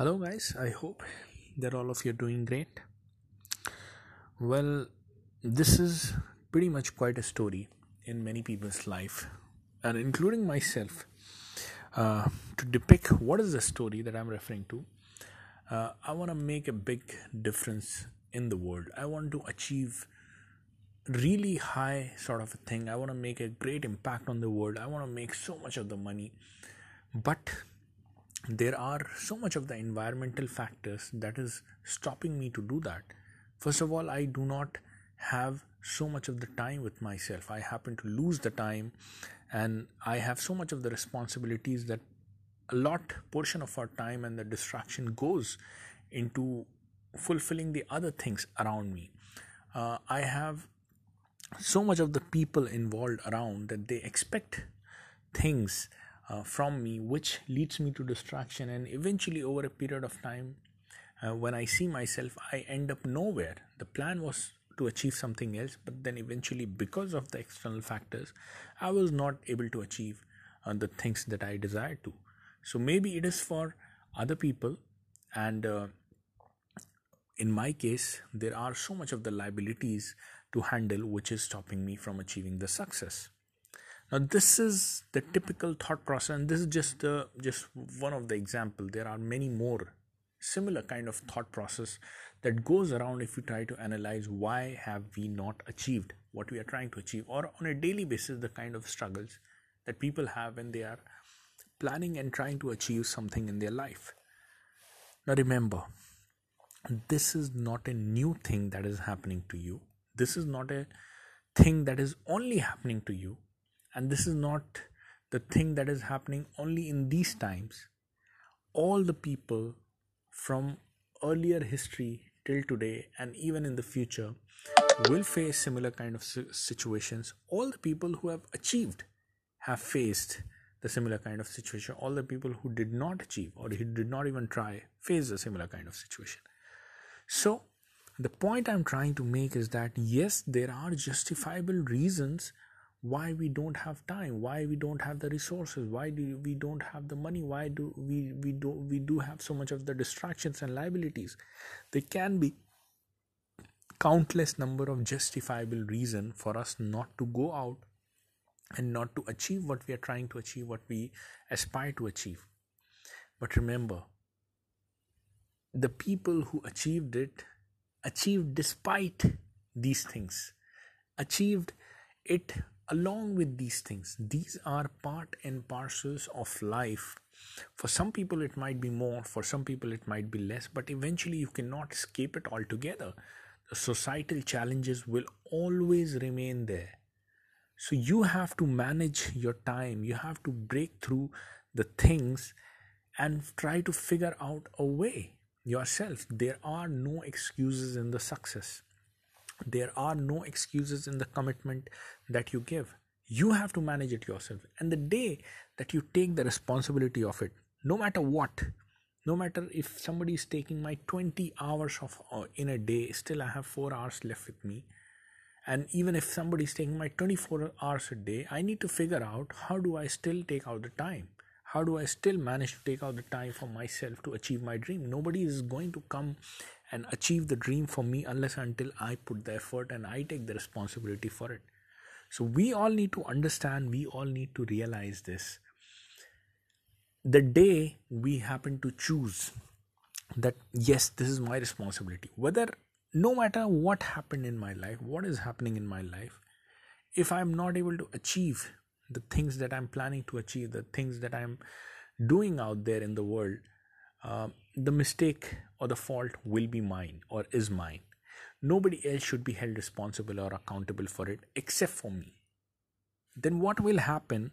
Hello, guys. I hope that all of you are doing great. Well, this is pretty much quite a story in many people's life, and including myself. Uh, to depict what is the story that I'm referring to, uh, I want to make a big difference in the world. I want to achieve really high sort of a thing. I want to make a great impact on the world. I want to make so much of the money, but there are so much of the environmental factors that is stopping me to do that. First of all i do not have so much of the time with myself. I happen to lose the time and i have so much of the responsibilities that a lot portion of our time and the distraction goes into fulfilling the other things around me. Uh, i have so much of the people involved around that they expect things uh, from me, which leads me to distraction. And eventually, over a period of time, uh, when I see myself, I end up nowhere. The plan was to achieve something else, but then eventually, because of the external factors, I was not able to achieve uh, the things that I desired to. So maybe it is for other people, and uh, in my case, there are so much of the liabilities to handle which is stopping me from achieving the success now this is the typical thought process and this is just uh, just one of the example. There are many more similar kind of thought process that goes around if you try to analyze why have we not achieved what we are trying to achieve or on a daily basis the kind of struggles that people have when they are planning and trying to achieve something in their life. Now remember this is not a new thing that is happening to you. This is not a thing that is only happening to you and this is not the thing that is happening only in these times. All the people from earlier history till today and even in the future will face similar kind of situations. All the people who have achieved have faced the similar kind of situation. All the people who did not achieve or who did not even try face a similar kind of situation. So the point i'm trying to make is that yes there are justifiable reasons why we don't have time why we don't have the resources why do we don't have the money why do we we do we do have so much of the distractions and liabilities. There can be countless number of justifiable reason for us not to go out and not to achieve what we are trying to achieve what we aspire to achieve. But remember the people who achieved it achieved despite these things achieved it along with these things these are part and parcels of life. For some people it might be more for some people it might be less but eventually you cannot escape it altogether. The societal challenges will always remain there. So you have to manage your time. You have to break through the things and try to figure out a way yourself. There are no excuses in the success there are no excuses in the commitment that you give. You have to manage it yourself. And the day that you take the responsibility of it no matter what no matter if somebody is taking my 20 hours of uh, in a day still i have 4 hours left with me. And even if somebody is taking my 24 hours a day i need to figure out how do i still take out the time how do i still manage to take out the time for myself to achieve my dream nobody is going to come and achieve the dream for me unless until I put the effort and I take the responsibility for it. So we all need to understand, we all need to realize this. The day we happen to choose that, yes, this is my responsibility, whether no matter what happened in my life, what is happening in my life, if I'm not able to achieve the things that I'm planning to achieve, the things that I'm doing out there in the world, uh, the mistake or the fault will be mine or is mine. Nobody else should be held responsible or accountable for it except for me. Then what will happen?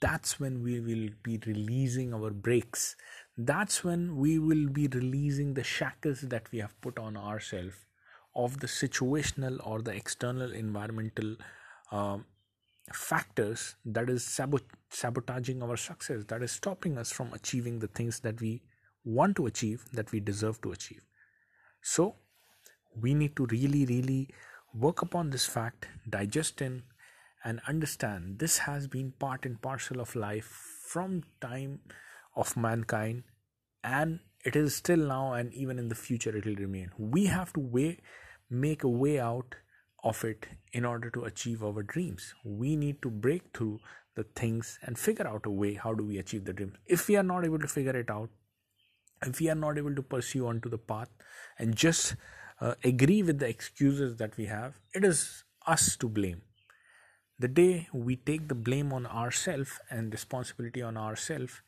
That's when we will be releasing our brakes. That's when we will be releasing the shackles that we have put on ourselves of the situational or the external environmental uh, factors that is sabot- sabotaging our success, that is stopping us from achieving the things that we want to achieve, that we deserve to achieve. So, we need to really, really work upon this fact, digest in, and understand this has been part and parcel of life from time of mankind and it is still now and even in the future it will remain we have to way make a way out of it in order to achieve our dreams. We need to break through the things and figure out a way how do we achieve the dreams if we are not able to figure it out if we are not able to pursue onto the path and just uh, agree with the excuses that we have it is us to blame. The day we take the blame on ourselves and responsibility on ourselves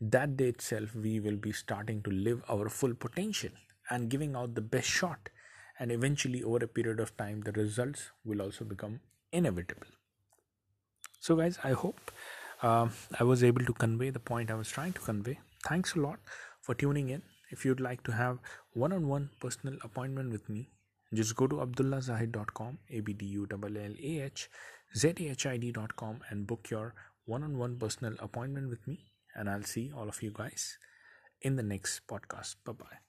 that day itself we will be starting to live our full potential and giving out the best shot and eventually over a period of time the results will also become inevitable. So guys i hope uh, i was able to convey the point i was trying to convey. Thanks a lot for tuning in. If you'd like to have one-on-one personal appointment with me just go to abdullahzahid.com a-b-d-u-l-l-a-h-z-a-h-i-d.com and book your one-on-one personal appointment with me and i'll see all of you guys in the next podcast. Bye bye